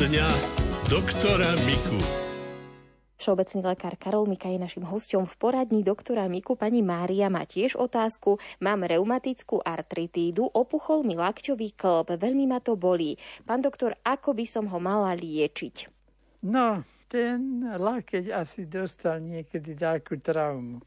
dňa doktora Miku. Všeobecný lekár Karol Mika je našim hostom v poradni doktora Miku. Pani Mária má tiež otázku. Mám reumatickú artritídu, opuchol mi lakťový klb, veľmi ma to bolí. Pán doktor, ako by som ho mala liečiť? No, ten lakeť asi dostal niekedy takú traumu,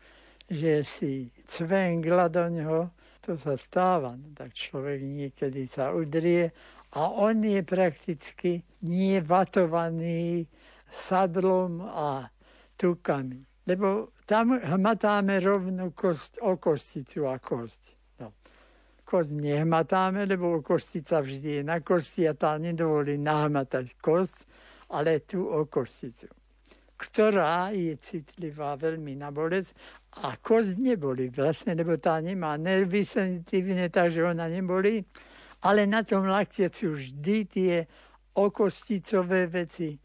že si cvengla do ňoho, to sa stáva, no, tak človek niekedy sa udrie a on je prakticky nie vatovaný sadlom a tukami. Lebo tam hmatáme rovnú kost, o kosticu a kost. No. Kost nehmatáme, lebo kostica vždy je na kosti a tá nedovolí nahmatať kost, ale tu o kosticu ktorá je citlivá veľmi na bolec a kost neboli vlastne, lebo tá nemá nervy takže ona neboli ale na tom lakte sú vždy tie okosticové veci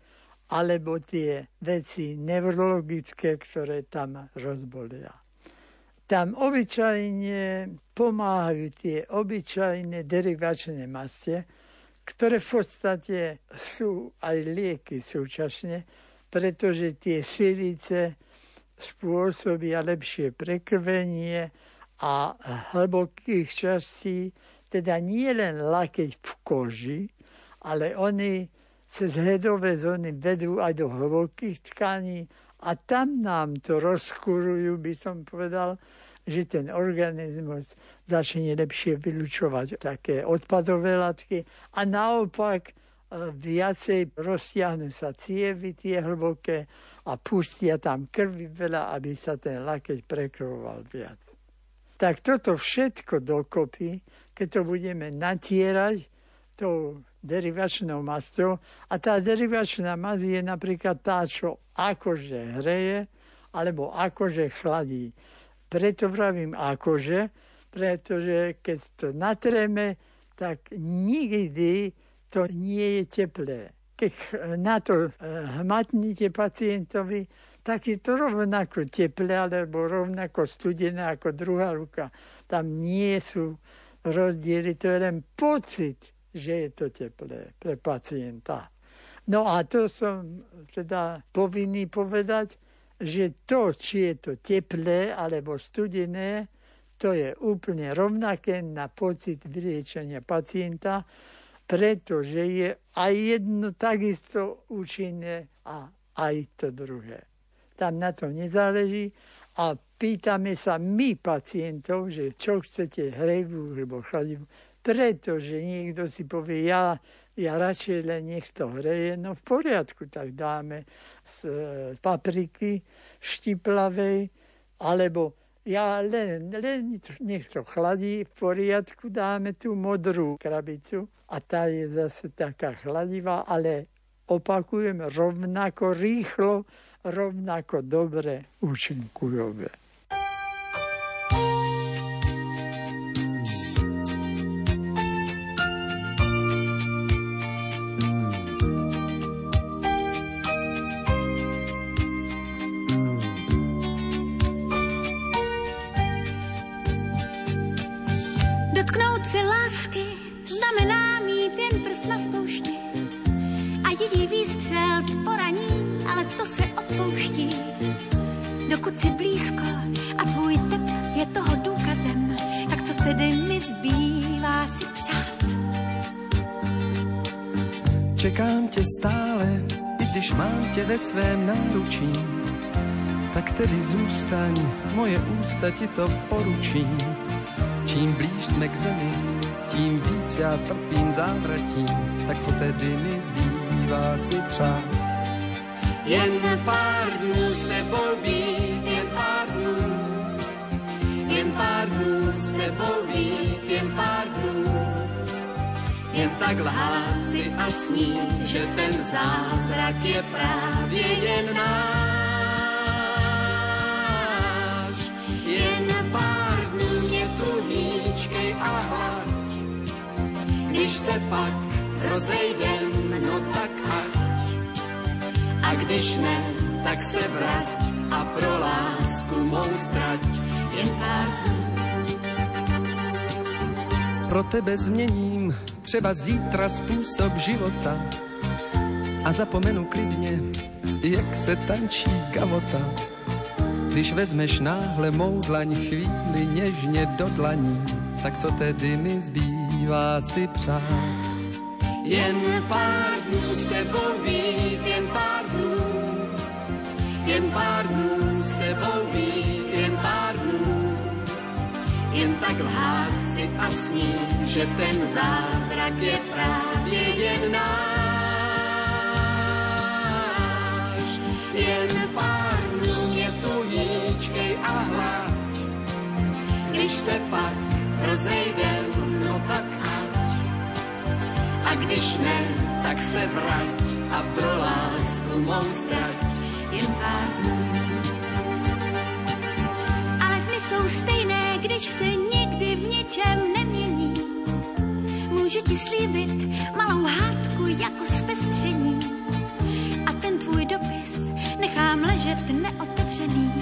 alebo tie veci neurologické, ktoré tam rozbolia. Tam obyčajne pomáhajú tie obyčajné derivačné mastie, ktoré v podstate sú aj lieky súčasne, pretože tie silice spôsobia lepšie prekrvenie a hlbokých častí teda nie len lakeť v koži, ale oni cez hedové zóny vedú aj do hlbokých tkaní a tam nám to rozkurujú, by som povedal, že ten organizmus začne lepšie vylučovať také odpadové látky a naopak e, viacej roztiahnu sa cievy tie hlboké a pustia tam krvi veľa, aby sa ten lakeť prekrvoval viac. Tak toto všetko dokopy keď to budeme natierať tou derivačnou masťou. A tá derivačná masť je napríklad tá, čo akože hreje, alebo akože chladí. Preto vravím akože, pretože keď to natreme, tak nikdy to nie je teplé. Keď na to eh, hmatnite pacientovi, tak je to rovnako teplé, alebo rovnako studené ako druhá ruka. Tam nie sú rozdiely, to je len pocit, že je to teplé pre pacienta. No a to som teda povinný povedať, že to, či je to teplé alebo studené, to je úplne rovnaké na pocit vyliečenia pacienta, pretože je aj jedno takisto účinné a aj to druhé. Tam na to nezáleží a pýtame sa my pacientov, že čo chcete, hrejvú alebo chladivú, pretože niekto si povie, ja, ja radšej len nech to hreje, no v poriadku, tak dáme z e, papriky štiplavej, alebo ja len, len nech to chladí, v poriadku dáme tú modrú krabicu a tá je zase taká chladivá, ale opakujem rovnako rýchlo, rovnako dobre účinkujové. ve svém náručí, tak tedy zůstaň, moje ústa ti to poručí. Čím blíž jsme k zemi, tím víc já trpím závratím, tak co tedy mi zbývá si přát. Jen pár dnů s tebou být, jen pár dnů, jen pár dnů s tebou být, jen pár dnů. Jen tak lhát snít, že ten zázrak je právě jen náš. Jen pár dnů mě tu hýčkej a hlad. Když se pak rozejdem, no tak ať. A když ne, tak se vrať a pro lásku mou strať jen pár dnů. Pro tebe změním třeba zítra způsob života. a zapomenu klidně, jak se tančí gavota. Když vezmeš náhle mou dlaň chvíli něžně do dlaní, tak co tedy mi zbývá si přát? Jen pár dnů s tebou být, jen pár dnů, jen pár dnů s tebou být, jen pár dnů. Jen tak lhát si a snít, že ten zázrak je právě jen náš. Jen pár dnů mě tuhýčkej a hlad, když se pak rozejdem, no tak ať. A když ne, tak se vrať a pro lásku mou strať jen pár dnů. Jsou stejné, když se nikdy v ničem nemění. Můžu ti slíbit malou hádku jako zpestření. A ten tvůj dopis nechám ležet neotevřený.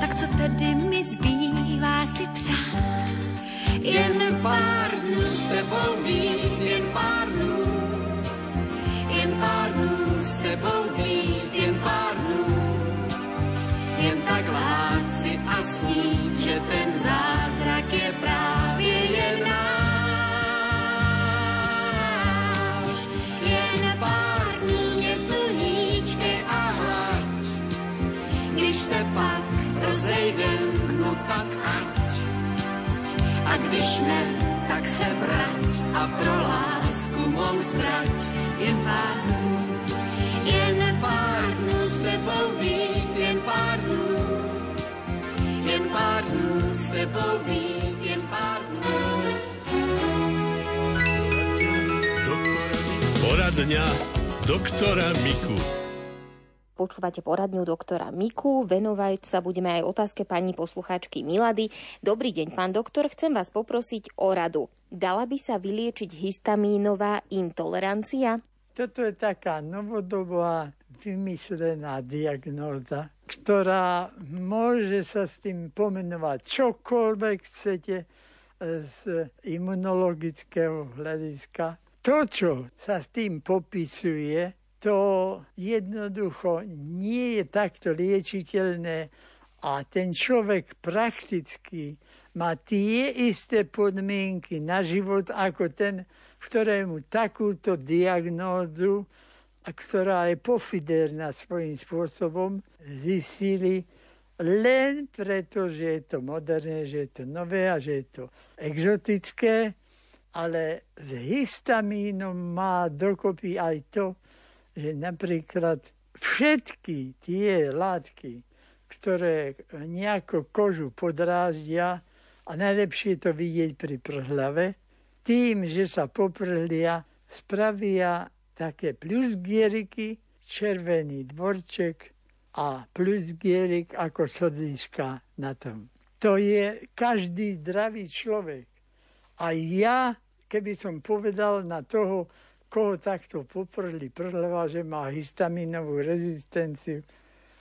Tak co tedy mi zbývá si přát? Jen pár dnů s tebou být, jen pár dnů. Jen pár dnů s tebou Ne, tak se vrať a pro lásku mou ztrať jen pár dnů. Jen pár dnů s tebou být, jen pár dnů. Jen pár dnů s tebou být, jen pár dnů. Poradňa doktora Miku. Počúvate poradňu doktora Miku. Venovať sa budeme aj otázke pani poslucháčky Milady. Dobrý deň, pán doktor. Chcem vás poprosiť o radu. Dala by sa vyliečiť histamínová intolerancia? Toto je taká novodobá vymyslená diagnóza, ktorá môže sa s tým pomenovať čokoľvek chcete e, z imunologického hľadiska. To, čo sa s tým popisuje, to jednoducho nie je takto liečiteľné a ten človek prakticky má tie isté podmienky na život ako ten, ktorému takúto diagnózu, a ktorá je pofiderná svojím spôsobom, zistili len preto, že je to moderné, že je to nové a že je to exotické, ale s histamínom má dokopy aj to, že napríklad všetky tie látky, ktoré nejako kožu podráždia, a najlepšie je to vidieť pri prhlave, tým, že sa poprhlia, spravia také plusgieriky, červený dvorček a plusgierik ako sodíčka na tom. To je každý zdravý človek. A ja, keby som povedal na toho, koho takto poprli prhlava, že má histaminovú rezistenciu,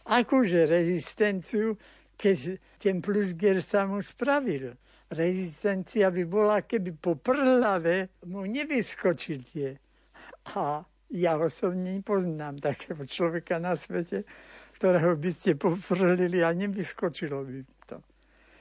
akože rezistenciu, keď ten plusgier sa mu spravil. Rezistencia by bola, keby po prhlave mu nevyskočil tie. A ja osobne nepoznám takého človeka na svete, ktorého by ste poprhlili a nevyskočilo by to.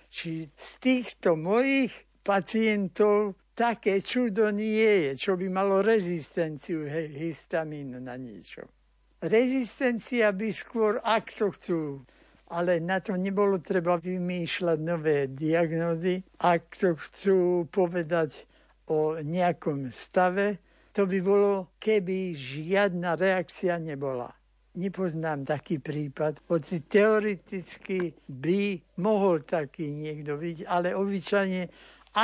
Či z týchto mojich pacientov také čudo nie je, čo by malo rezistenciu histamínu na niečo. Rezistencia by skôr, ak to chcú, ale na to nebolo treba vymýšľať nové diagnózy. Ak to chcú povedať o nejakom stave, to by bolo, keby žiadna reakcia nebola. Nepoznám taký prípad, hoci teoreticky by mohol taký niekto byť, ale obyčajne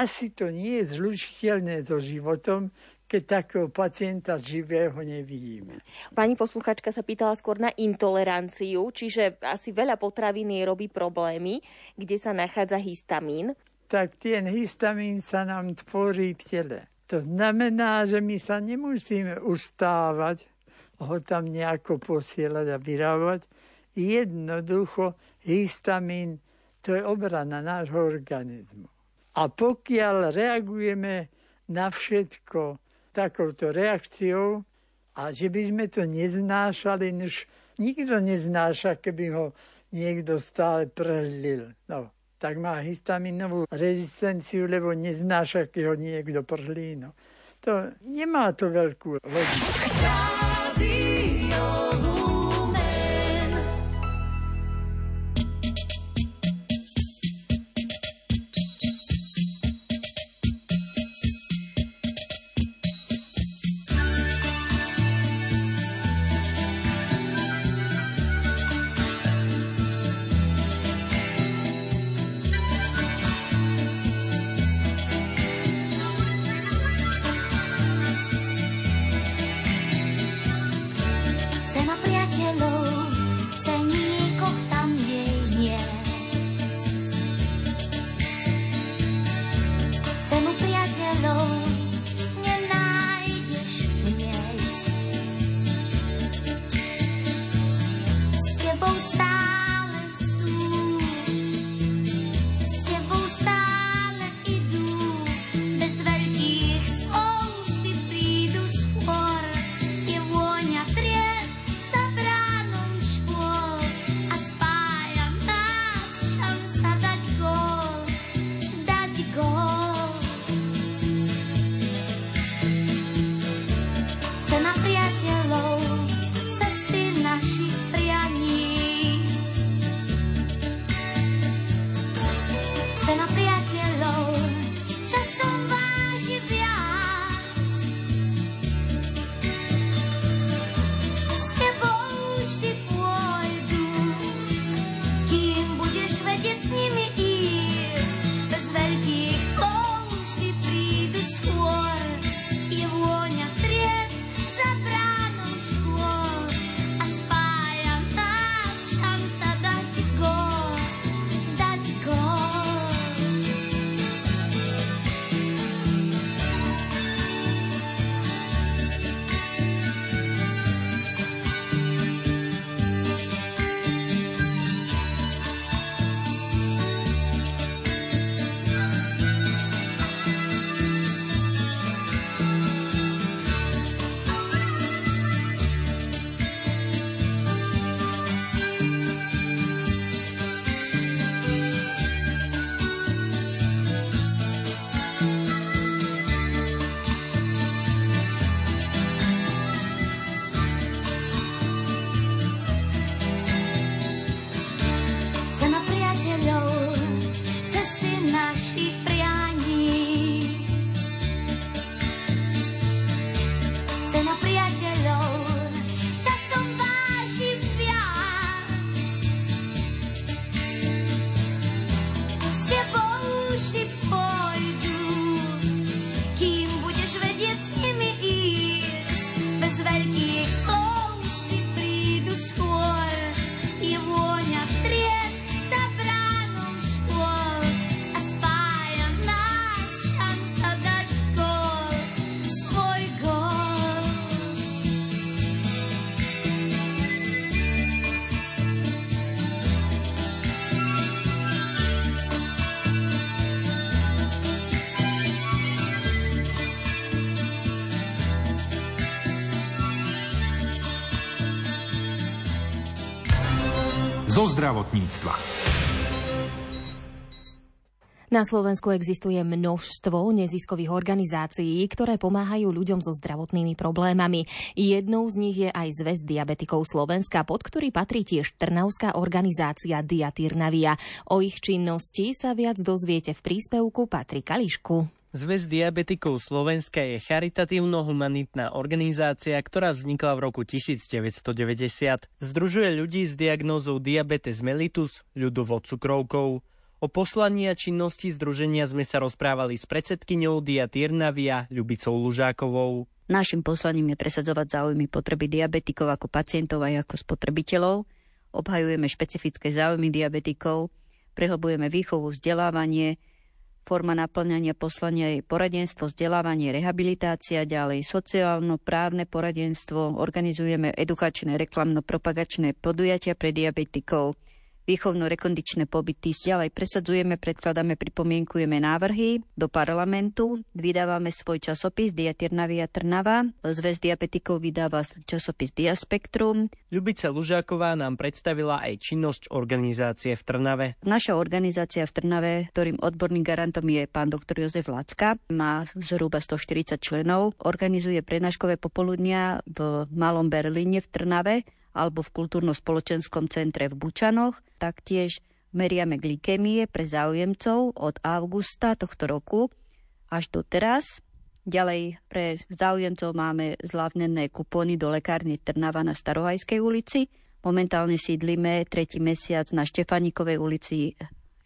asi to nie je zlučiteľné so životom, keď takého pacienta živého nevidíme. Pani posluchačka sa pýtala skôr na intoleranciu, čiže asi veľa potravín jej robí problémy, kde sa nachádza histamín. Tak ten histamín sa nám tvorí v tele. To znamená, že my sa nemusíme ustávať, ho tam nejako posielať a vyrábať. Jednoducho histamín to je obrana nášho organizmu. A pokiaľ reagujeme na všetko takouto reakciou A že by sme to neznášali, už nikto neznáša, keby ho niekto stále prehlil. No, tak má histaminovú rezistenciu, lebo neznáša, keď ho niekto prhlí. No. To nemá to veľkú logiku. Zdravotníctva. Na Slovensku existuje množstvo neziskových organizácií, ktoré pomáhajú ľuďom so zdravotnými problémami. Jednou z nich je aj Zväz diabetikov Slovenska, pod ktorý patrí tiež Trnavská organizácia Diatyrnavia. O ich činnosti sa viac dozviete v príspevku Patrika Lišku. Zväz diabetikov Slovenska je charitatívno-humanitná organizácia, ktorá vznikla v roku 1990. Združuje ľudí s diagnózou diabetes mellitus, ľudovo cukrovkou. O poslaní a činnosti združenia sme sa rozprávali s predsedkyňou Diatírnavia Ľubicou Lužákovou. Našim poslaním je presadzovať záujmy potreby diabetikov ako pacientov a ako spotrebiteľov. Obhajujeme špecifické záujmy diabetikov, prehlbujeme výchovu, vzdelávanie, Forma naplňania poslania je poradenstvo, vzdelávanie, rehabilitácia, ďalej sociálno-právne poradenstvo, organizujeme edukačné reklamno-propagačné podujatia pre diabetikov, výchovno-rekondičné pobyty. Ďalej presadzujeme, predkladáme, pripomienkujeme návrhy do parlamentu, vydávame svoj časopis Diaternavia Trnava, zväz diabetikov vydáva časopis Diaspektrum. Ľubica Lužáková nám predstavila aj činnosť organizácie v Trnave. Naša organizácia v Trnave, ktorým odborným garantom je pán doktor Jozef Lacka, má zhruba 140 členov, organizuje prednáškové popoludnia v Malom Berlíne v Trnave alebo v kultúrno-spoločenskom centre v Bučanoch. Taktiež meriame glykemie pre záujemcov od augusta tohto roku až do teraz. Ďalej pre záujemcov máme zľavnené kupóny do lekárne Trnava na Starohajskej ulici. Momentálne sídlime tretí mesiac na Štefanikovej ulici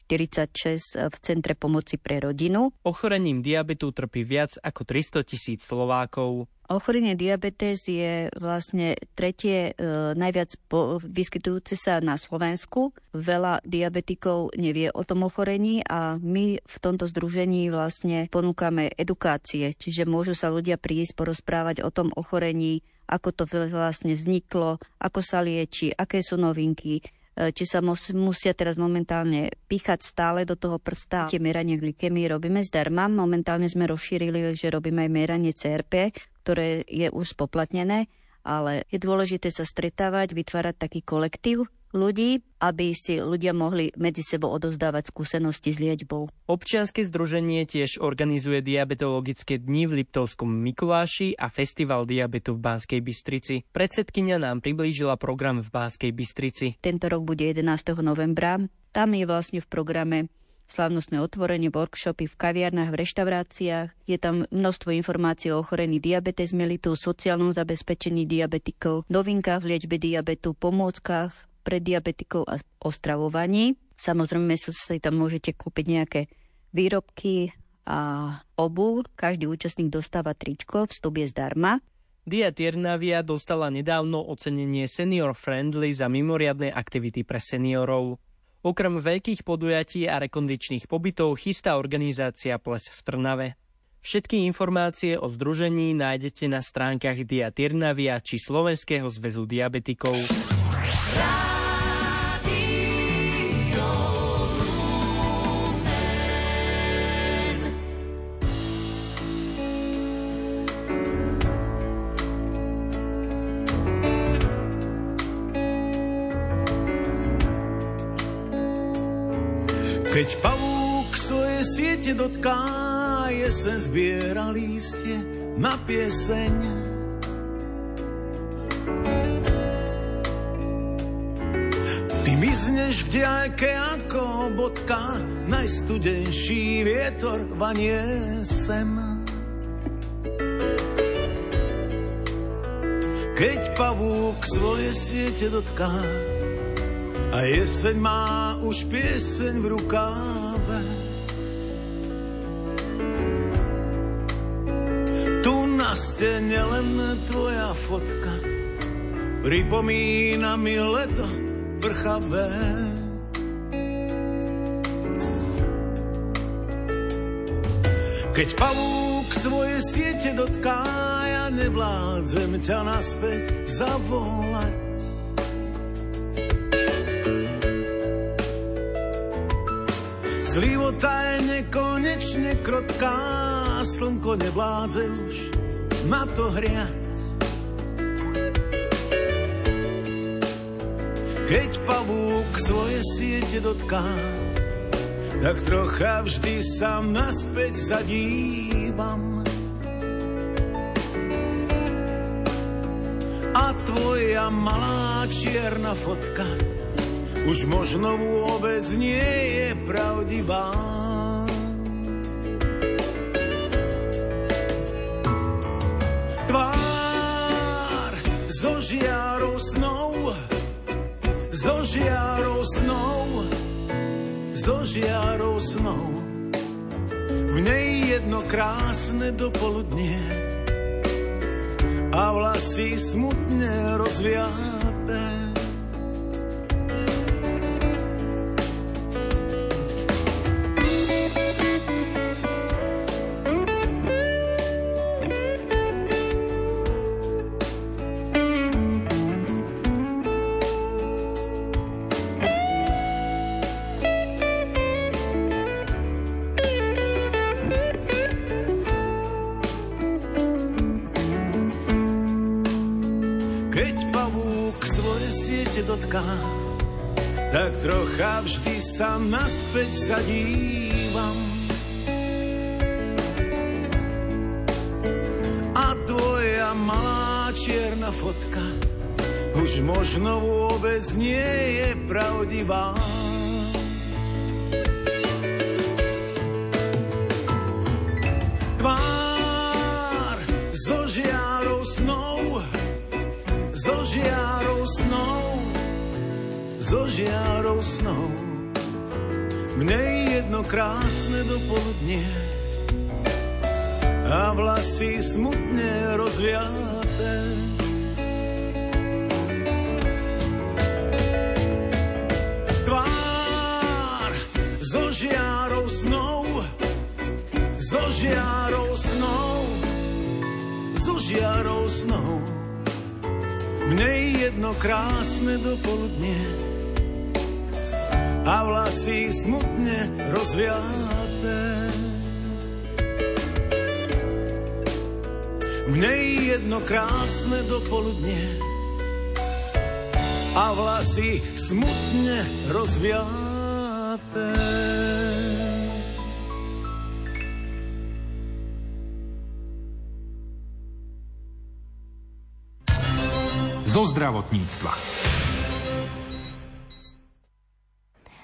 46 v Centre pomoci pre rodinu. Ochorením diabetu trpí viac ako 300 tisíc Slovákov. Ochorenie diabetes je vlastne tretie e, najviac po, vyskytujúce sa na Slovensku. Veľa diabetikov nevie o tom ochorení a my v tomto združení vlastne ponúkame edukácie, čiže môžu sa ľudia prísť porozprávať o tom ochorení, ako to vlastne vzniklo, ako sa lieči, aké sú novinky, či sa mus, musia teraz momentálne píchať stále do toho prsta. Tie meranie glykemie robíme zdarma. Momentálne sme rozšírili, že robíme aj meranie CRP, ktoré je už spoplatnené, ale je dôležité sa stretávať, vytvárať taký kolektív, ľudí, aby si ľudia mohli medzi sebou odozdávať skúsenosti s liečbou. Občianske združenie tiež organizuje diabetologické dni v Liptovskom Mikuláši a festival diabetu v Banskej Bystrici. Predsedkynia nám priblížila program v Banskej Bystrici. Tento rok bude 11. novembra. Tam je vlastne v programe slavnostné otvorenie, workshopy v kaviarnách, v reštauráciách. Je tam množstvo informácií o ochorení diabetes mellitus, sociálnom zabezpečení diabetikov, novinkách v liečbe diabetu, pomôckach, pre diabetikov a o stravovaní. Samozrejme si tam môžete kúpiť nejaké výrobky a obu. Každý účastník dostáva tričko, vstup je zdarma. Dia Tiernavia dostala nedávno ocenenie Senior Friendly za mimoriadne aktivity pre seniorov. Okrem veľkých podujatí a rekondičných pobytov chystá organizácia Ples v Trnave. Všetky informácie o združení nájdete na stránkach Dia Tirnavia či Slovenského zväzu diabetikov. Rádio dotká, jesen zbiera lístie na pieseň. Ty mizneš v diaľke ako bodka, najstudenší vietor vanie sem. Keď pavúk svoje siete dotká, a jeseň má už pieseň v rukáve. Na stene len tvoja fotka pripomína mi leto prchavé. Keď pavúk svoje siete dotká, ja nevládzem ťa naspäť zavolať. Života je nekonečne krotká, slnko nevládze už na to hriať. Keď pavúk svoje siete dotká, tak trocha vždy sa naspäť zadívam. A tvoja malá čierna fotka už možno vôbec nie je pravdivá. Zo žiarou snou, zo žiarou snou, zo žiarou snou. V nej jedno krásne dopoludnie a vlasy smutne rozviaté. Sa naspäť zadívam. A tvoja malá čierna fotka už možno vôbec nie je pravdivá. Tvár zo žiarou snou, zo žiarou snou, zo žiarou snou. Mne jedno krásne dopoludnie a vlasy smutne rozviaté. Tvár zo žiarou snou, zo žiarou snou, zo žiarou snou. Mne jedno krásne dopoludnie a vlasy smutne rozviaté. Mne jedno krásne dopoludnie a vlasy smutne rozviaté. Zo zdravotníctva.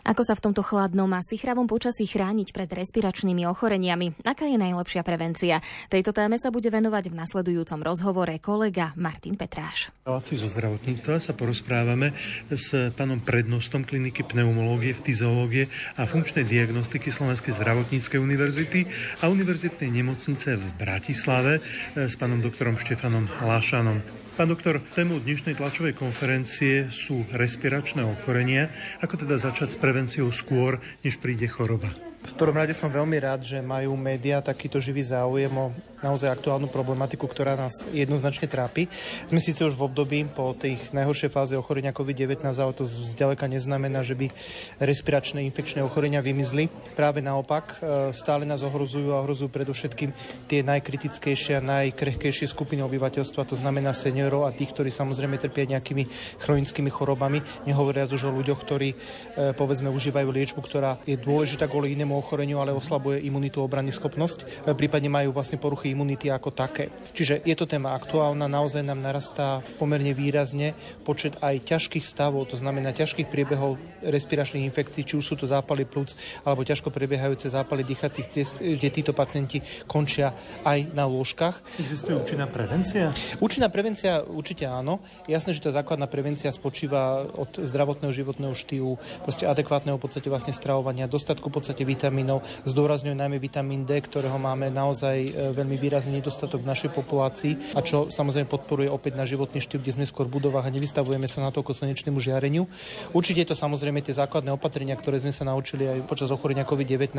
Ako sa v tomto chladnom a sichravom počasí chrániť pred respiračnými ochoreniami? Aká je najlepšia prevencia? Tejto téme sa bude venovať v nasledujúcom rozhovore kolega Martin Petráš. Relácii zo zdravotníctva sa porozprávame s pánom prednostom kliniky pneumológie, fyziológie a funkčnej diagnostiky Slovenskej zdravotníckej univerzity a univerzitnej nemocnice v Bratislave s pánom doktorom Štefanom Lášanom. Pán doktor, tému dnešnej tlačovej konferencie sú respiračné ochorenia. Ako teda začať s prevenciou skôr, než príde choroba? V prvom rade som veľmi rád, že majú médiá takýto živý záujem o naozaj aktuálnu problematiku, ktorá nás jednoznačne trápi. Sme síce už v období po tých najhoršej fáze ochorenia COVID-19, ale to zďaleka neznamená, že by respiračné infekčné ochorenia vymizli. Práve naopak, e, stále nás ohrozujú a ohrozujú predovšetkým tie najkritickejšie a najkrehkejšie skupiny obyvateľstva, to znamená seniorov a tých, ktorí samozrejme trpia nejakými chronickými chorobami, nehovoriac už o ľuďoch, ktorí e, povedzme užívajú liečbu, ktorá je dôležitá kvôli inému ochoreniu, ale oslabuje imunitu, obrany schopnosť, e, prípadne majú vlastne poruchy imunity ako také. Čiže je to téma aktuálna, naozaj nám narastá pomerne výrazne počet aj ťažkých stavov, to znamená ťažkých priebehov respiračných infekcií, či už sú to zápaly plúc alebo ťažko prebiehajúce zápaly dýchacích ciest, kde títo pacienti končia aj na lôžkach. Existuje účinná prevencia? Účinná prevencia určite áno. Jasné, že tá základná prevencia spočíva od zdravotného životného štýlu, proste adekvátneho podstate vlastne stravovania, dostatku podstate vitamínov. Zdôrazňujem najmä vitamín D, ktorého máme naozaj e, veľmi výrazný nedostatok v našej populácii a čo samozrejme podporuje opäť na životný štýl, kde sme skôr v budovách a nevystavujeme sa na toľko slnečnému žiareniu. Určite je to samozrejme tie základné opatrenia, ktoré sme sa naučili aj počas ochorenia COVID-19.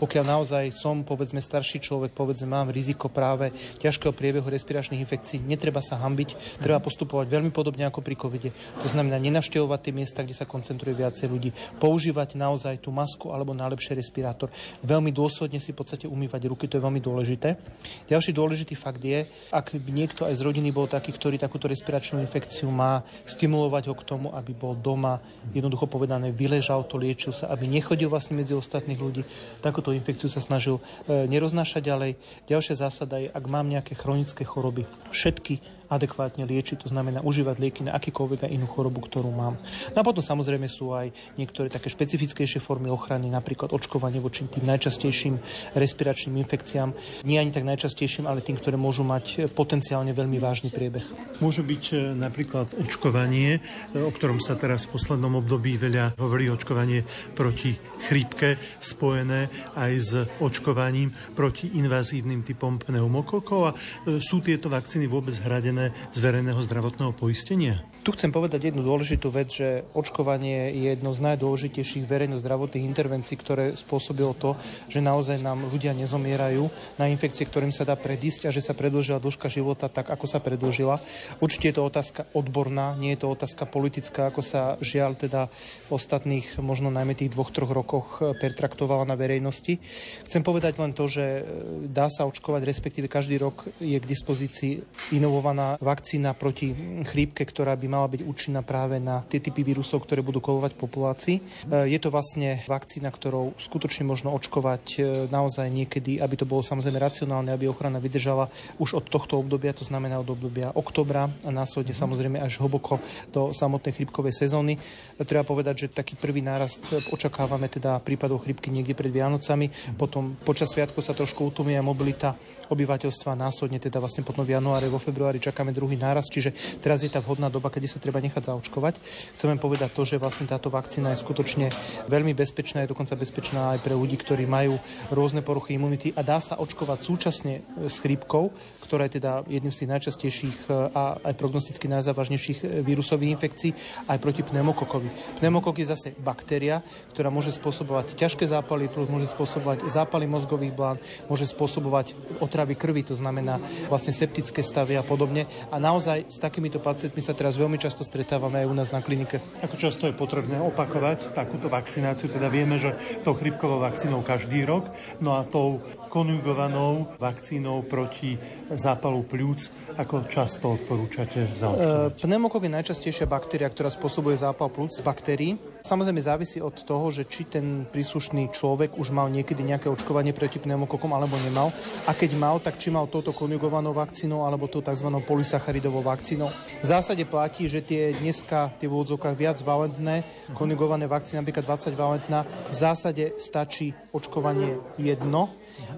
Pokiaľ naozaj som, povedzme, starší človek, povedzme, mám riziko práve ťažkého priebehu respiračných infekcií, netreba sa hambiť, treba postupovať veľmi podobne ako pri covide. To znamená nenavštevovať tie miesta, kde sa koncentruje viacej ľudí, používať naozaj tú masku alebo najlepšie respirátor. Veľmi dôsledne si v podstate umývať ruky, to je veľmi dôležité. Ďalší dôležitý fakt je, ak by niekto aj z rodiny bol taký, ktorý takúto respiračnú infekciu má, stimulovať ho k tomu, aby bol doma, jednoducho povedané, vyležal to, liečil sa, aby nechodil vlastne medzi ostatných ľudí. Takúto infekciu sa snažil e, neroznášať ďalej. Ďalšia zásada je, ak mám nejaké chronické choroby, všetky adekvátne liečiť, to znamená užívať lieky na akýkoľvek inú chorobu, ktorú mám. No a potom samozrejme sú aj niektoré také špecifickejšie formy ochrany, napríklad očkovanie voči tým najčastejším respiračným infekciám. Nie ani tak najčastejším, ale tým, ktoré môžu mať potenciálne veľmi vážny priebeh. Môže byť e, napríklad očkovanie, e, o ktorom sa teraz v poslednom období veľa hovorí, očkovanie proti chrípke spojené aj s očkovaním proti invazívnym typom pneumokokov a e, sú tieto vakcíny vôbec hradené hradené z verejného zdravotného poistenia? Tu chcem povedať jednu dôležitú vec, že očkovanie je jedno z najdôležitejších verejno-zdravotných intervencií, ktoré spôsobilo to, že naozaj nám ľudia nezomierajú na infekcie, ktorým sa dá predísť a že sa predlžila dĺžka života tak, ako sa predlžila. Určite je to otázka odborná, nie je to otázka politická, ako sa žiaľ teda v ostatných, možno najmä tých dvoch, troch rokoch pertraktovala na verejnosti. Chcem povedať len to, že dá sa očkovať, respektíve každý rok je k dispozícii inovovaná vakcína proti chrípke, ktorá by mala byť účinná práve na tie typy vírusov, ktoré budú kolovať v populácii. E, je to vlastne vakcína, ktorou skutočne možno očkovať e, naozaj niekedy, aby to bolo samozrejme racionálne, aby ochrana vydržala už od tohto obdobia, to znamená od obdobia oktobra a následne mhm. samozrejme až hlboko do samotnej chrípkovej sezóny. E, treba povedať, že taký prvý nárast očakávame teda prípadov chrípky niekde pred Vianocami, potom počas sviatku sa trošku utlmia mobilita obyvateľstva následne teda vlastne potom v januári, vo februári čakáme druhý náraz, čiže teraz je tá vhodná doba, kedy sa treba nechať zaočkovať. Chceme povedať to, že vlastne táto vakcína je skutočne veľmi bezpečná, je dokonca bezpečná aj pre ľudí, ktorí majú rôzne poruchy imunity a dá sa očkovať súčasne s chrípkou, ktorá je teda jedným z tých najčastejších e, a aj prognosticky najzávažnejších e, vírusových infekcií, aj proti pneumokokovi. Pneumokok je zase baktéria, ktorá môže spôsobovať ťažké zápaly, môže spôsobovať zápaly mozgových blán, môže spôsobovať otravy krvi, to znamená vlastne septické stavy a podobne. A naozaj s takýmito pacientmi sa teraz veľmi často stretávame aj u nás na klinike. Ako často je potrebné opakovať takúto vakcináciu? Teda vieme, že tou chrypkovou vakcínou každý rok, no a tou konjugovanou vakcínou proti zápalu pľúc, ako často odporúčate zaočkovať? E, pneumokok je najčastejšia baktéria, ktorá spôsobuje zápal plúc baktérií. Samozrejme závisí od toho, že či ten príslušný človek už mal niekedy nejaké očkovanie proti pneumokokom alebo nemal. A keď mal, tak či mal touto konjugovanou vakcínou alebo tou tzv. polysacharidovou vakcínou. V zásade platí, že tie dneska tie v úvodzovkách viac valentné konjugované vakcíny, napríklad 20 valentná, v zásade stačí očkovanie jedno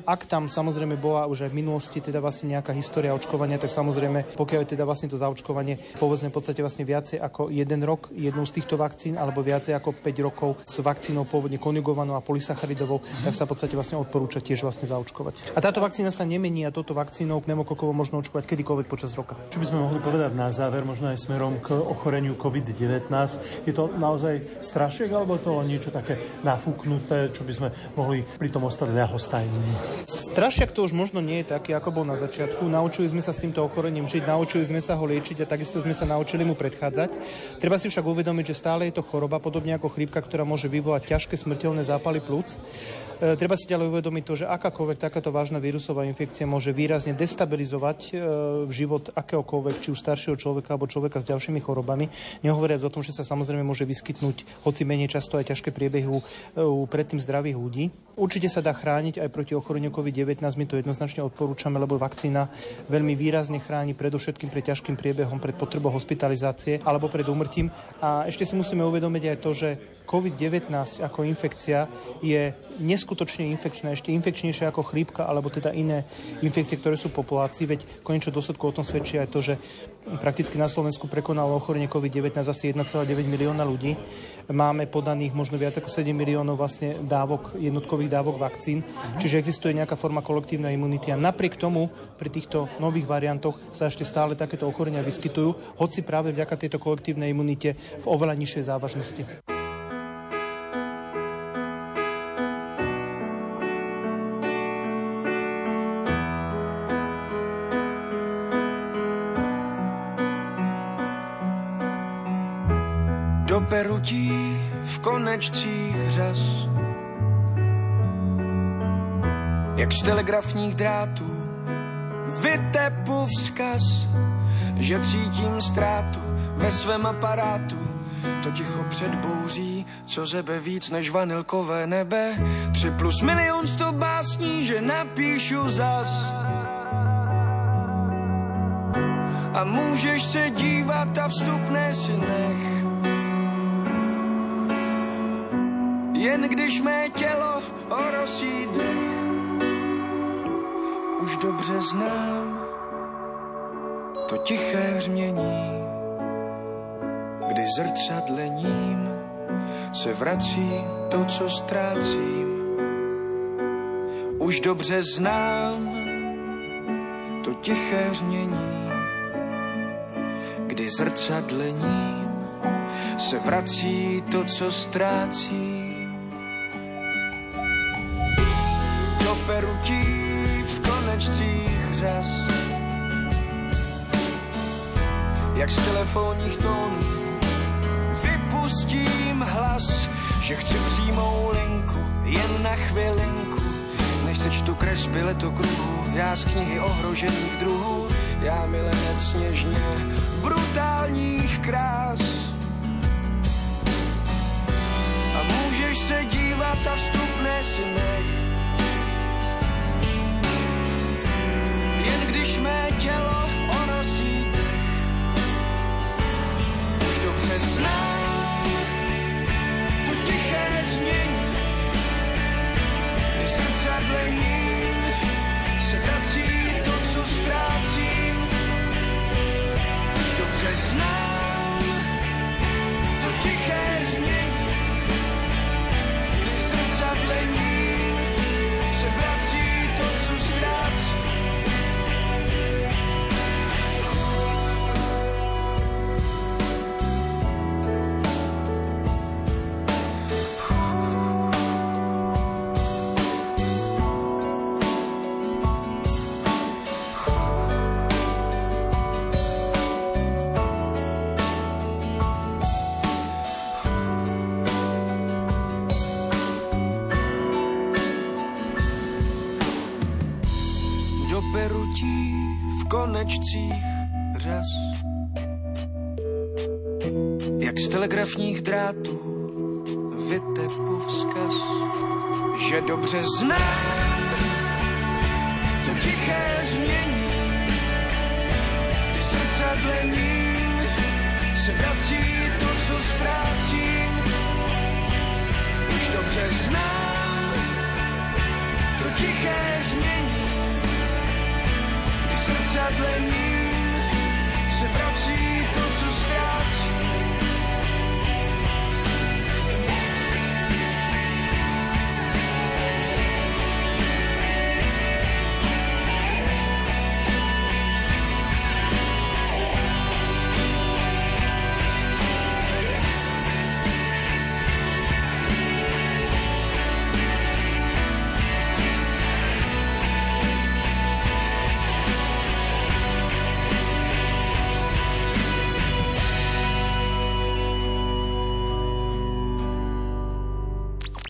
ak tam samozrejme bola už aj v minulosti teda vlastne nejaká história očkovania, tak samozrejme, pokiaľ je teda vlastne to zaočkovanie povedzme v podstate vlastne viacej ako jeden rok jednou z týchto vakcín, alebo viacej ako 5 rokov s vakcínou pôvodne konjugovanou a polysacharidovou, tak sa v podstate vlastne odporúča tiež vlastne zaočkovať. A táto vakcína sa nemení a touto vakcínou pneumokokovo možno očkovať kedykoľvek počas roka. Čo by sme mohli povedať na záver, možno aj smerom k ochoreniu COVID-19? Je to naozaj strašiek, alebo to niečo také nafúknuté, čo by sme mohli pri tom ostať ľahostajní? Strašiak to už možno nie je taký, ako bol na začiatku. Naučili sme sa s týmto ochorením žiť, naučili sme sa ho liečiť a takisto sme sa naučili mu predchádzať. Treba si však uvedomiť, že stále je to choroba, podobne ako chrípka, ktorá môže vyvolať ťažké smrteľné zápaly plúc. E, treba si ďalej uvedomiť to, že akákoľvek takáto vážna vírusová infekcia môže výrazne destabilizovať e, život akéhokoľvek, či už staršieho človeka alebo človeka s ďalšími chorobami. Nehovoriac o tom, že sa samozrejme môže vyskytnúť, hoci menej často aj ťažké priebehy u, u predtým zdravých ľudí. Určite sa dá chrániť aj proti ochoreniu COVID-19, my to jednoznačne odporúčame, lebo vakcína veľmi výrazne chráni predovšetkým pred ťažkým priebehom, pred potrebou hospitalizácie alebo pred úmrtím. A ešte si musíme uvedomiť aj to, že COVID-19 ako infekcia je neskutočne infekčná, ešte infekčnejšia ako chrípka alebo teda iné infekcie, ktoré sú v populácii, veď konečne dôsledku o tom svedčí aj to, že prakticky na Slovensku prekonalo ochorenie COVID-19 asi 1,9 milióna ľudí. Máme podaných možno viac ako 7 miliónov vlastne dávok, jednotkových dávok vakcín, čiže existuje nejaká forma kolektívnej imunity a napriek tomu pri týchto nových variantoch sa ešte stále takéto ochorenia vyskytujú, hoci práve vďaka tejto kolektívnej imunite v oveľa nižšej závažnosti. Do perutí v konečcích řas. Jak z telegrafních drátů vytepu vzkaz, že cítím ztrátu ve svém aparátu. To ticho před bouří, co zebe víc než vanilkové nebe. Tři plus milion sto básní, že napíšu zas. A můžeš se dívat a vstupné si nech jen když mé tělo orosí dech. Už dobře znám to tiché hřmění, kdy zrcadlením se vrací to, co ztrácím. Už dobře znám to tiché hřmění, kdy zrcadlením se vrací to, co ztrácím. Perutí v konečcích řas. Jak z telefonních tónů vypustím hlas, že chci přímou linku jen na chvilinku, než sečtu kresby letokruhu, já z knihy ohrožených druhů já milenec sněžně brutálních krás. A můžeš se dívat a vstupné si nech. Telegrafních drátů. Vytepu vzkaz, že dobře znám to tiché změní, kdy srdce dlení se vrací to, co ztrácím. Už dobře znám to tiché změní, kdy srdce dlení